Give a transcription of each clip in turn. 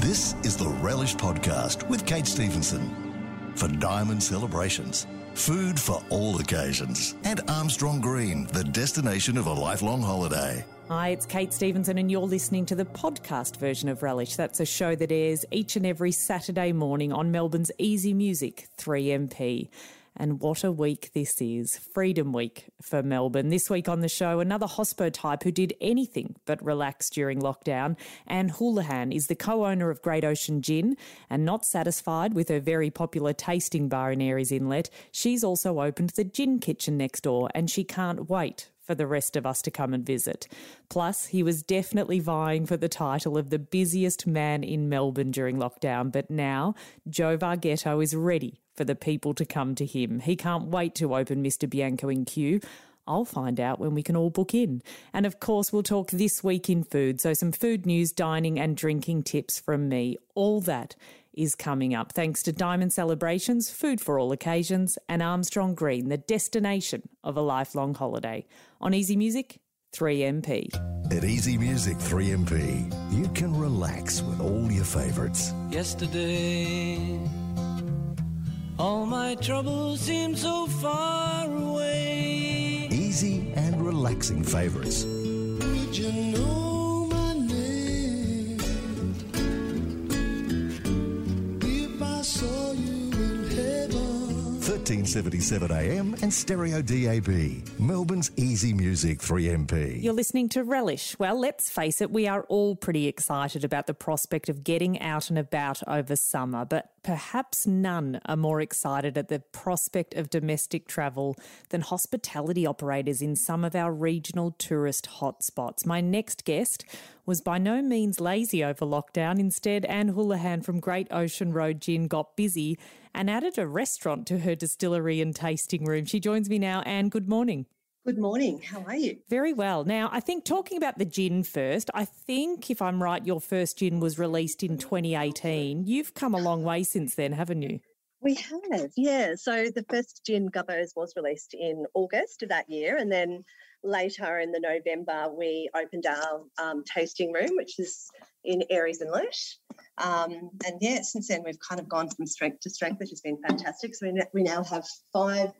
This is the Relish Podcast with Kate Stevenson. For diamond celebrations, food for all occasions, and Armstrong Green, the destination of a lifelong holiday. Hi, it's Kate Stevenson, and you're listening to the podcast version of Relish. That's a show that airs each and every Saturday morning on Melbourne's Easy Music 3MP. And what a week this is. Freedom Week for Melbourne. This week on the show, another hospo type who did anything but relax during lockdown. Anne Houlihan is the co owner of Great Ocean Gin, and not satisfied with her very popular tasting bar in Aireys Inlet, she's also opened the gin kitchen next door, and she can't wait for the rest of us to come and visit. Plus, he was definitely vying for the title of the busiest man in Melbourne during lockdown, but now Joe Vargetto is ready for the people to come to him. He can't wait to open Mr. Bianco in Kew. I'll find out when we can all book in. And of course, we'll talk this week in food. So, some food news, dining, and drinking tips from me. All that is coming up thanks to Diamond Celebrations, Food for All Occasions, and Armstrong Green, the destination of a lifelong holiday. On Easy Music, 3MP. At Easy Music 3MP, you can relax with all your favourites. Yesterday, all my troubles seem so far away. Easy and relaxing favourites. 1377 AM and Stereo DAB. Melbourne's Easy Music 3MP. You're listening to Relish. Well, let's face it, we are all pretty excited about the prospect of getting out and about over summer, but perhaps none are more excited at the prospect of domestic travel than hospitality operators in some of our regional tourist hotspots. My next guest was by no means lazy over lockdown. Instead, Anne Houlihan from Great Ocean Road Gin got busy and added a restaurant to her distillery and tasting room. She joins me now. Anne, good morning. Good morning. How are you? Very well. Now, I think talking about the gin first, I think if I'm right, your first gin was released in 2018. You've come a long way since then, haven't you? We have, yeah. So the first gin Gubbos was released in August of that year, and then later in the November we opened our um, tasting room, which is in Aireys Inlet. Um, and yeah, since then we've kind of gone from strength to strength, which has been fantastic. So we, we now have five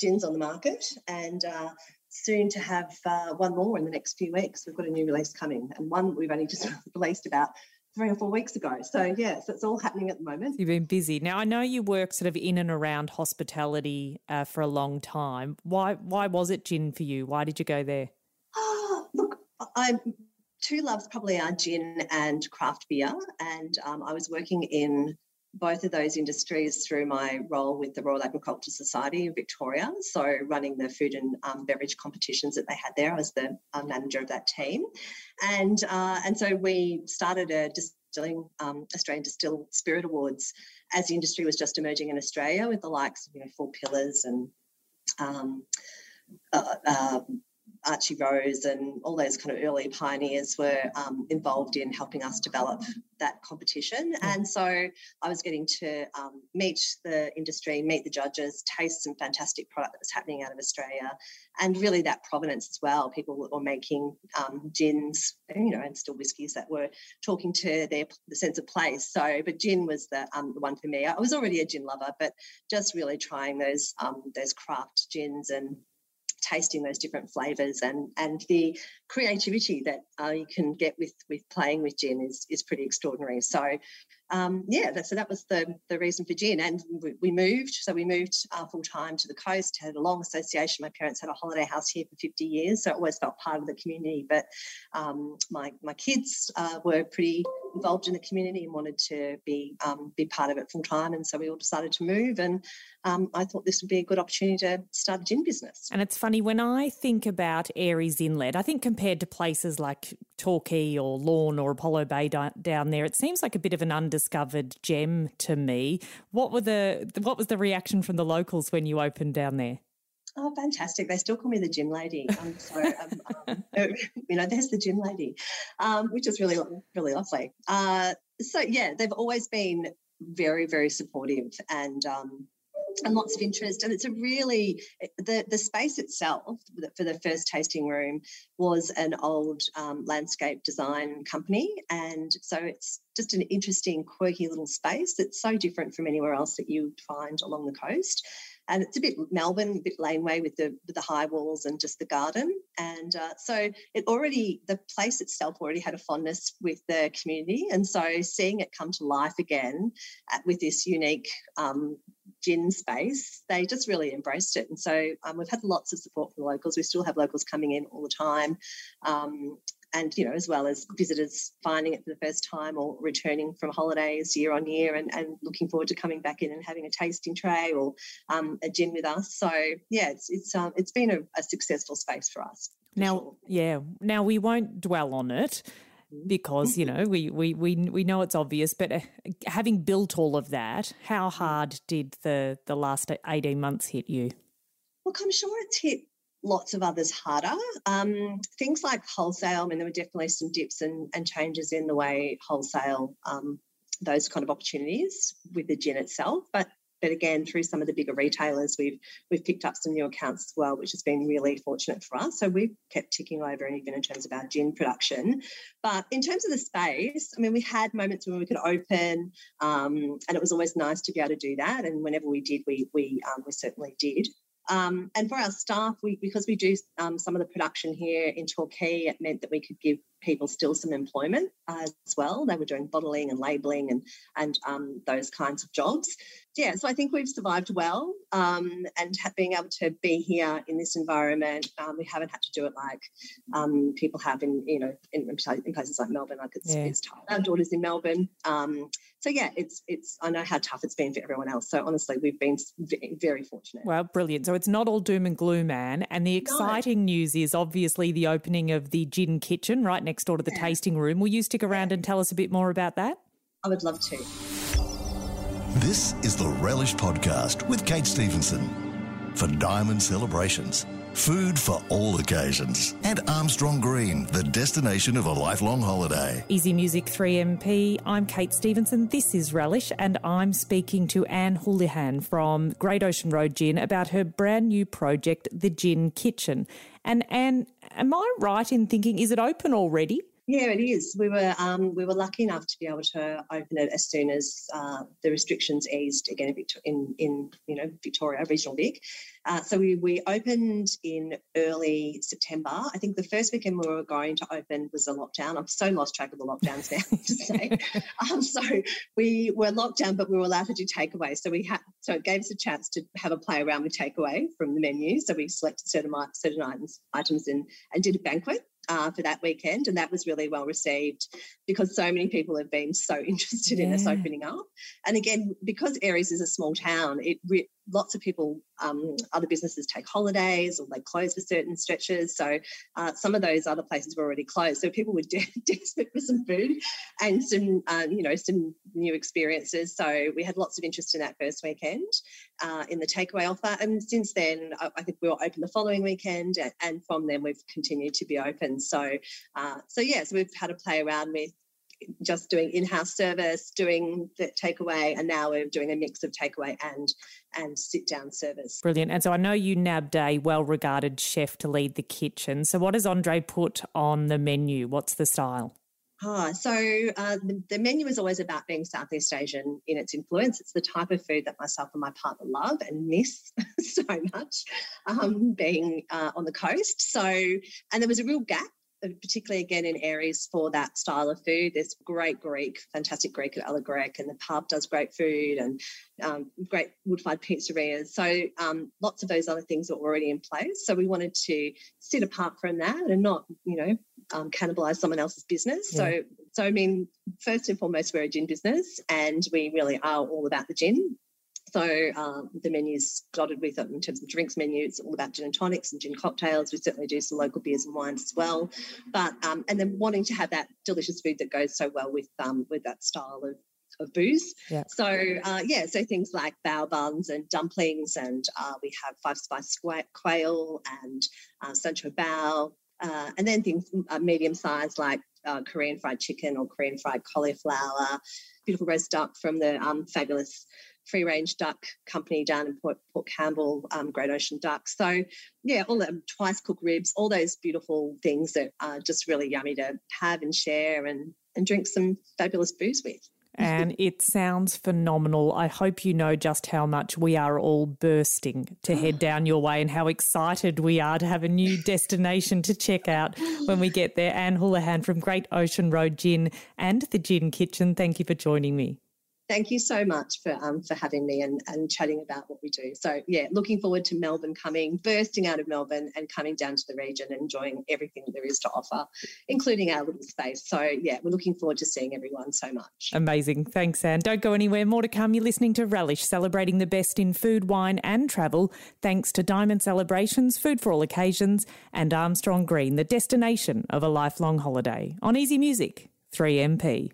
gins on the market, and uh, soon to have uh, one more in the next few weeks. We've got a new release coming, and one we've only just released about three or four weeks ago. So yeah, so it's all happening at the moment. You've been busy. Now I know you work sort of in and around hospitality uh, for a long time. Why why was it gin for you? Why did you go there? Oh, look, I'm two loves probably are gin and craft beer, and um, I was working in both of those industries through my role with the Royal Agricultural Society of Victoria. So, running the food and um, beverage competitions that they had there, I was the uh, manager of that team, and uh, and so we started a distilling um, Australian Distill Spirit Awards as the industry was just emerging in Australia with the likes of you know Four Pillars and. Um, uh, uh, Archie Rose and all those kind of early pioneers were um, involved in helping us develop that competition. And so I was getting to um, meet the industry, meet the judges, taste some fantastic product that was happening out of Australia, and really that provenance as well. People were making um, gins, you know, and still whiskies that were talking to their the sense of place. So, but gin was the, um, the one for me. I was already a gin lover, but just really trying those um, those craft gins and tasting those different flavors and and the creativity that uh, you can get with with playing with gin is is pretty extraordinary. So um, yeah that, so that was the the reason for gin and we, we moved so we moved uh, full time to the coast had a long association. My parents had a holiday house here for 50 years so it always felt part of the community. But um, my my kids uh, were pretty involved in the community and wanted to be um, be part of it full time and so we all decided to move and um, I thought this would be a good opportunity to start a gin business. And it's funny when I think about Aireys Inlet, I think compared to places like Torquay or Lorne or Apollo Bay down there, it seems like a bit of an undiscovered gem to me. What were the what was the reaction from the locals when you opened down there? Oh, fantastic! They still call me the gym lady. Um, so, um, um, you know, there's the gym lady, um, which is really, really lovely. Uh, so, yeah, they've always been very, very supportive, and um, and lots of interest. And it's a really the the space itself for the first tasting room was an old um, landscape design company, and so it's just an interesting, quirky little space that's so different from anywhere else that you find along the coast and it's a bit Melbourne, a bit laneway with the with the high walls and just the garden. And uh, so it already the place itself already had a fondness with the community, and so seeing it come to life again at, with this unique um, gin space, they just really embraced it. And so um, we've had lots of support from the locals. We still have locals coming in all the time. Um, and you know as well as visitors finding it for the first time or returning from holidays year on year and, and looking forward to coming back in and having a tasting tray or um, a gin with us so yeah it's it's um, it's been a, a successful space for us now sure. yeah now we won't dwell on it. Because you know we, we we we know it's obvious but uh, having built all of that how hard did the the last 18 months hit you look i'm sure it's hit lots of others harder. Um, things like wholesale, I mean, there were definitely some dips and, and changes in the way wholesale, um, those kind of opportunities with the gin itself. But but again, through some of the bigger retailers, we've we've picked up some new accounts as well, which has been really fortunate for us. So we've kept ticking over, and even in terms of our gin production. But in terms of the space, I mean, we had moments when we could open, um, and it was always nice to be able to do that. And whenever we did, we we um, we certainly did. Um, and for our staff, we because we do um, some of the production here in Torquay, it meant that we could give people still some employment as well. They were doing bottling and labelling and and um, those kinds of jobs. Yeah, so I think we've survived well, um, and being able to be here in this environment, um, we haven't had to do it like um, people have in you know in, in, places like Melbourne. Like it's, yeah. it's tough. Our daughter's in Melbourne, um, so yeah, it's it's. I know how tough it's been for everyone else. So honestly, we've been very fortunate. Well, brilliant. So it's not all doom and gloom, man. And the exciting no. news is obviously the opening of the Gin Kitchen right next door to the yeah. tasting room. Will you stick around and tell us a bit more about that? I would love to. This is the Relish Podcast with Kate Stevenson for Diamond Celebrations. Food for all occasions. And Armstrong Green, the destination of a lifelong holiday. Easy Music 3MP. I'm Kate Stevenson. This is Relish, and I'm speaking to Anne Houlihan from Great Ocean Road Gin about her brand new project, The Gin Kitchen. And Anne, am I right in thinking, is it open already? Yeah, it is. We were um, we were lucky enough to be able to open it as soon as uh, the restrictions eased again in in you know Victoria regional Vic. Uh, so we we opened in early September. I think the first weekend we were going to open was a lockdown. I've so lost track of the lockdowns now to say. Um, so we were locked down, but we were allowed to do takeaway. So we had so it gave us a chance to have a play around with takeaway from the menu. So we selected certain certain items items and and did a banquet uh, for that weekend, and that was really well received because so many people have been so interested yeah. in us opening up. And again, because Aireys is a small town, it re- lots of people, um, other businesses take holidays or they close for certain stretches. So uh, some of those other places were already closed. So people were de- desperate for some food and some, um, you know, some new experiences. So we had lots of interest in that first weekend uh, in the takeaway offer. And since then, I, I, think we were open the following weekend, and, and from then we've continued to be open. So, uh, so yeah, so we've had to play around with just doing in-house service, doing the takeaway, and now we're doing a mix of takeaway and and sit-down service. Brilliant. And so I know you nabbed a well-regarded chef to lead the kitchen. So what does Andre put on the menu? What's the style? Ah, so uh, the, the, menu is always about being Southeast Asian in its influence. It's the type of food that myself and my partner love and miss so much, um, being uh, on the coast. So, and there was a real gap particularly again in Aireys for that style of food. There's great Greek, fantastic Greek at Grek, and the pub does great food and um, great wood-fired pizzerias. So um, lots of those other things are already in place. So we wanted to sit apart from that and not, you know, um, cannibalize someone else's business. Yeah. So, so I mean, first and foremost, we're a gin business, and we really are all about the gin. So um, the menu's dotted with it in terms of drinks menu. It's all about gin and tonics and gin cocktails. We certainly do some local beers and wines as well. But um, and then wanting to have that delicious food that goes so well with um, with that style of of booze. Yeah. So uh, yeah, so things like bao buns and dumplings, and uh, we have five spice quail and uh, Sancho bao, uh, and then things uh, medium sized like uh, Korean fried chicken or Korean fried cauliflower, beautiful roast duck from the um, fabulous free range duck company down in Port, Port Campbell, um, Great Ocean Duck. So, yeah, all the twice cooked ribs, all those beautiful things that are just really yummy to have and share and, and drink some fabulous booze with and it sounds phenomenal. I hope you know just how much we are all bursting to head down your way and how excited we are to have a new destination to check out when we get there. Anne Houlihan from Great Ocean Road Gin and the Gin Kitchen, thank you for joining me thank you so much for um, for having me and, and chatting about what we do. So yeah, looking forward to Melbourne coming, bursting out of Melbourne and coming down to the region and enjoying everything there is to offer, including our little space. So yeah, we're looking forward to seeing everyone so much. Amazing. Thanks, Anne. Don't go anywhere. More to come. You're listening to Relish, celebrating the best in food, wine, and travel, thanks to Diamond Celebrations, Food for All Occasions, and Armstrong Green, the destination of a lifelong holiday. On Easy Music, 3MP.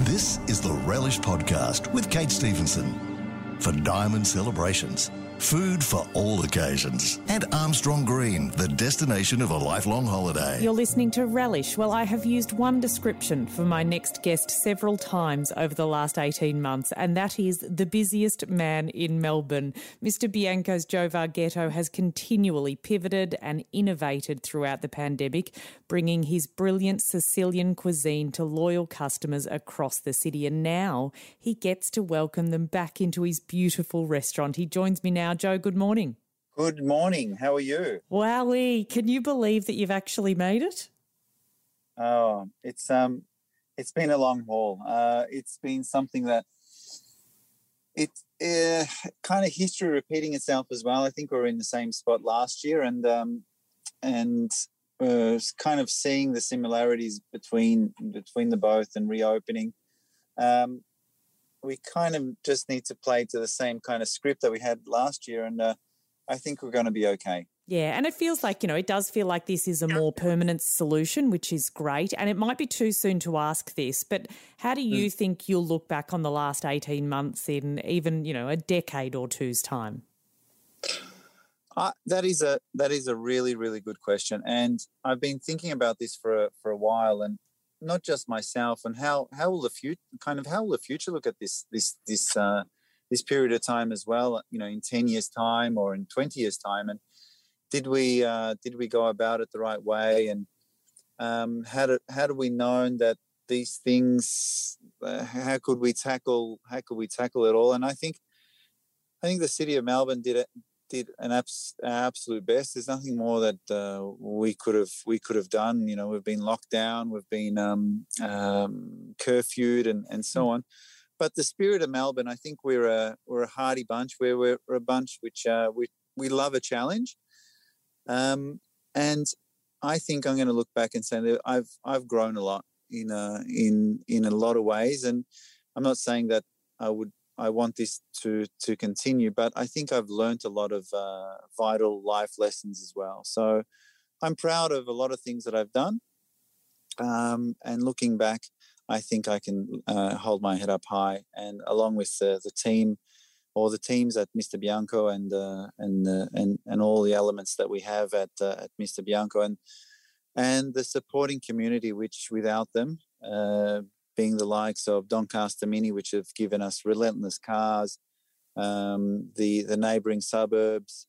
This is the Relish Podcast with Kate Stevenson. For Diamond Celebrations, Food for all occasions. And Armstrong Green, the destination of a lifelong holiday. You're listening to Relish. Well, I have used one description for my next guest several times over the last 18 months, and that is the busiest man in Melbourne. Mr. Bianco's Joe Vargetto has continually pivoted and innovated throughout the pandemic, bringing his brilliant Sicilian cuisine to loyal customers across the city. And now he gets to welcome them back into his beautiful restaurant. He joins me now Joe, good morning. Good morning. How are you? Wowie, can you believe that you've actually made it? Oh, it's um, it's been a long haul. Uh, it's been something that it's uh, kind of history repeating itself as well. I think we are in the same spot last year, and um, and uh, kind of seeing the similarities between between the both and reopening. Um, we kind of just need to play to the same kind of script that we had last year, and uh, I think we're going to be okay. Yeah, and it feels like, you know, it does feel like this is a more permanent solution, which is great. And it might be too soon to ask this, but how do you mm. think you'll look back on the last 18 months in even, you know, a decade or two's time? Uh, that is a that is a really really good question, and I've been thinking about this for a, for a while. And not just myself and how how will the future kind of how will the future look at this this this uh, this period of time as well you know in 10 years time or in 20 years time? And did we uh, did we go about it the right way? And um, how do how do we know that these things uh, how could we tackle how could we tackle it all? And I think I think the city of Melbourne did it did an abs- absolute best. There's nothing more that uh, we could have we could have done. You know, we've been locked down, we've been um, um, curfewed, and and so on. But the spirit of Melbourne, I think we're a we're a hardy bunch. We're we're a bunch which uh, we we love a challenge, um, and I think I'm going to look back and say that I've I've grown a lot in uh, in in a lot of ways, and I'm not saying that I would I want this to to continue. But I think I've learned a lot of uh, vital life lessons as well. So I'm proud of a lot of things that I've done. Um, and looking back, I think I can uh, hold my head up high. And along with the, the team, or the teams at Mr. Bianco, and uh, and and and all the elements that we have at uh, at Mr. Bianco, and and the supporting community, which without them, uh, being the likes of Doncaster Mini, which have given us relentless cars, um, the the neighbouring suburbs,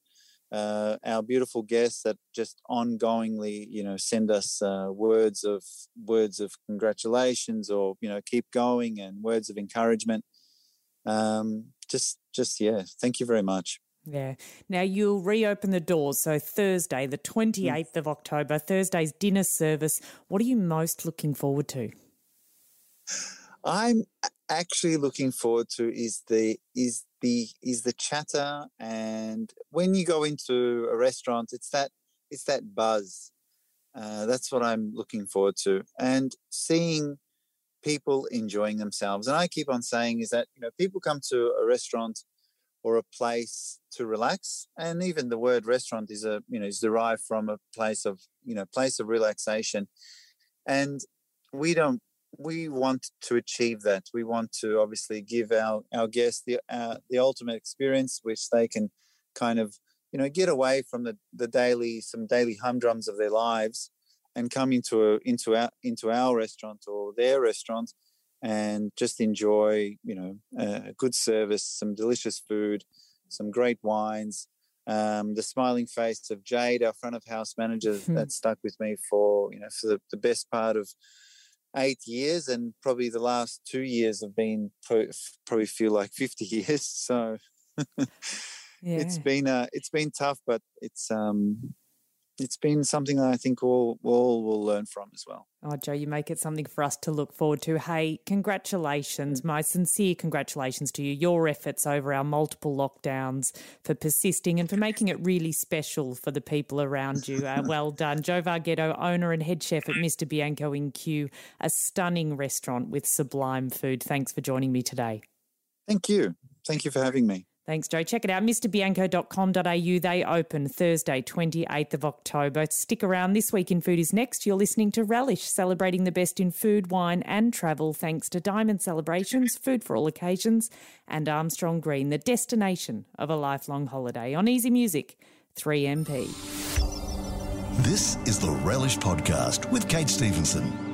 uh, our beautiful guests that just ongoingly, you know, send us uh, words of words of congratulations or you know keep going and words of encouragement. Um, just just yeah, thank you very much. Yeah. Now you'll reopen the doors. So Thursday, the 28th mm. of October, Thursday's dinner service. What are you most looking forward to? I'm actually looking forward to is the is the is the chatter and when you go into a restaurant it's that it's that buzz. Uh, that's what i'm looking forward to and seeing people enjoying themselves. And i keep on saying is that you know people come to a restaurant or a place to relax and even the word restaurant is a you know is derived from a place of you know place of relaxation. And we don't we want to achieve that. We want to obviously give our our guests the uh, the ultimate experience, which they can kind of you know get away from the the daily some daily humdrums of their lives and come into a into our into our restaurant or their restaurant and just enjoy, you know, a good service, some delicious food, some great wines. Um, the smiling face of Jade, our front of house manager, Hmm. that stuck with me for you know for the, the best part of eight years, and probably the last two years have been pro- probably feel like fifty years. So Yeah. it's been uh, it's been tough, but it's um it's been something that I think all all will learn from as well. Oh, Joe, you make it something for us to look forward to. Hey, congratulations. My sincere congratulations to you. Your efforts over our multiple lockdowns for persisting and for making it really special for the people around you. Uh, well done. Joe Vargetto, owner and head chef at Mr. Bianco in Kew, a stunning restaurant with sublime food. Thanks for joining me today. Thank you, thank you for having me. Thanks, Joe. Check it out, mrbianco.com.au. They open Thursday, 28th of October. Stick around. This Week in Food is next. You're listening to Relish, celebrating the best in food, wine, and travel, thanks to Diamond Celebrations, food for all occasions, and Armstrong Green, the destination of a lifelong holiday. On Easy Music, 3MP. This is the Relish Podcast with Kate Stevenson.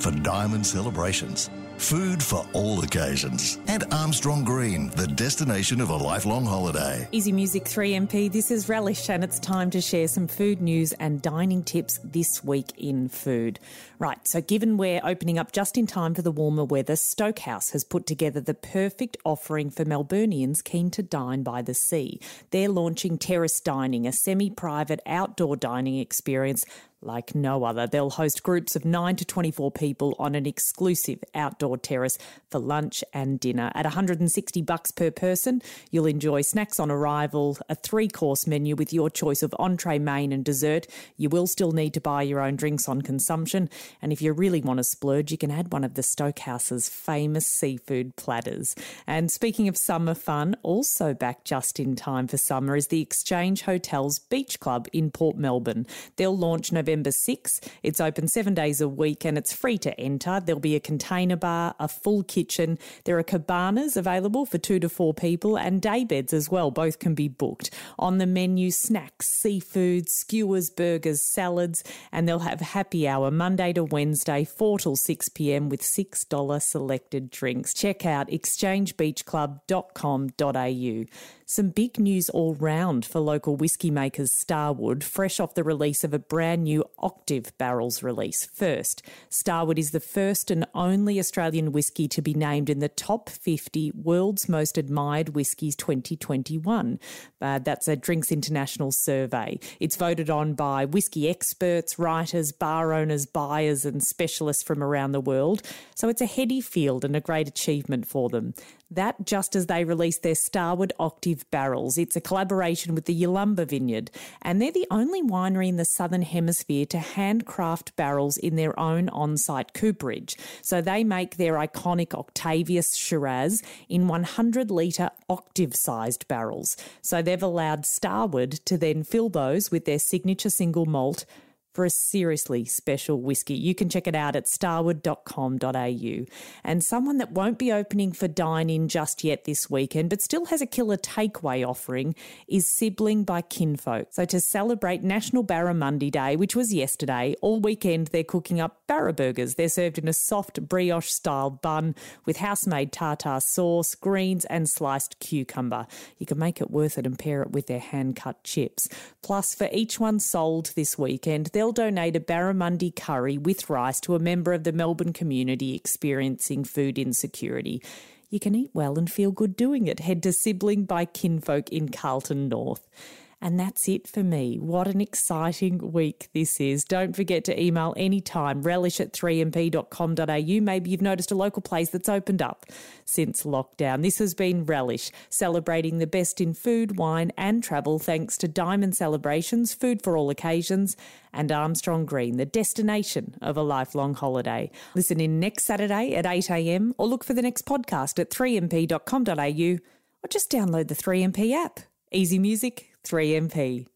For Diamond Celebrations, food for all occasions, and Armstrong Green, the destination of a lifelong holiday. Easy Music 3MP. This is Relish, and it's time to share some food news and dining tips this week in food. Right, so given we're opening up just in time for the warmer weather, Stokehouse has put together the perfect offering for Melburnians keen to dine by the sea. They're launching Terrace Dining, a semi private outdoor dining experience like no other. They'll host groups of 9 to 24 people on an exclusive outdoor terrace for lunch and dinner. At 160 bucks per person, you'll enjoy snacks on arrival, a three-course menu with your choice of entree, main and dessert. You will still need to buy your own drinks on consumption, and if you really want to splurge, you can add one of the Stokehouse's famous seafood platters. And speaking of summer fun, also back just in time for summer is the Exchange Hotels Beach Club in Port Melbourne. They'll launch November 6. It's open seven days a week and it's free to enter. There'll be a container bar, a full kitchen. There are cabanas available for two to four people and day beds as well. Both can be booked. On the menu, snacks, seafood, skewers, burgers, salads, and they'll have happy hour Monday to Wednesday, 4 till 6 pm with $6 selected drinks. Check out exchangebeachclub.com.au. Some big news all round for local whiskey makers Starward, fresh off the release of a brand new Octave Barrels release. First, Starward is the first and only Australian whisky to be named in the top 50 world's most admired whiskies 2021. Uh, that's a Drinks International survey. It's voted on by whisky experts, writers, bar owners, buyers, and specialists from around the world. So it's a heady field and a great achievement for them. That just as they released their Starward Octave barrels. It's a collaboration with the Yalumba Vineyard, and they're the only winery in the Southern Hemisphere to handcraft barrels in their own on site cooperage. So they make their iconic Octavius Shiraz in 100 litre octave sized barrels. So they've allowed Starward to then fill those with their signature single malt for a seriously special whiskey. You can check it out at starward.com.au. And someone that won't be opening for dine in just yet this weekend, but still has a killer takeaway offering, is Sibling by Kinfolk. So to celebrate National Barramundi Day, which was yesterday, all weekend they're cooking up barra burgers. They're served in a soft brioche style bun with house made tartar sauce, greens, and sliced cucumber. You can make it worth it and pair it with their hand cut chips. Plus, for each one sold this weekend, they'll donate a barramundi curry with rice to a member of the Melbourne community experiencing food insecurity. You can eat well and feel good doing it. Head to Sibling by Kinfolk in Carlton North. And that's it for me. What an exciting week this is. Don't forget to email anytime, relish at 3mp.com.au. Maybe you've noticed a local place that's opened up since lockdown. This has been Relish, celebrating the best in food, wine, and travel thanks to Diamond Celebrations, food for all occasions, and Armstrong Green, the destination of a lifelong holiday. Listen in next Saturday at 8am or look for the next podcast at 3mp.com.au or just download the 3MP app. Easy Music 3MP.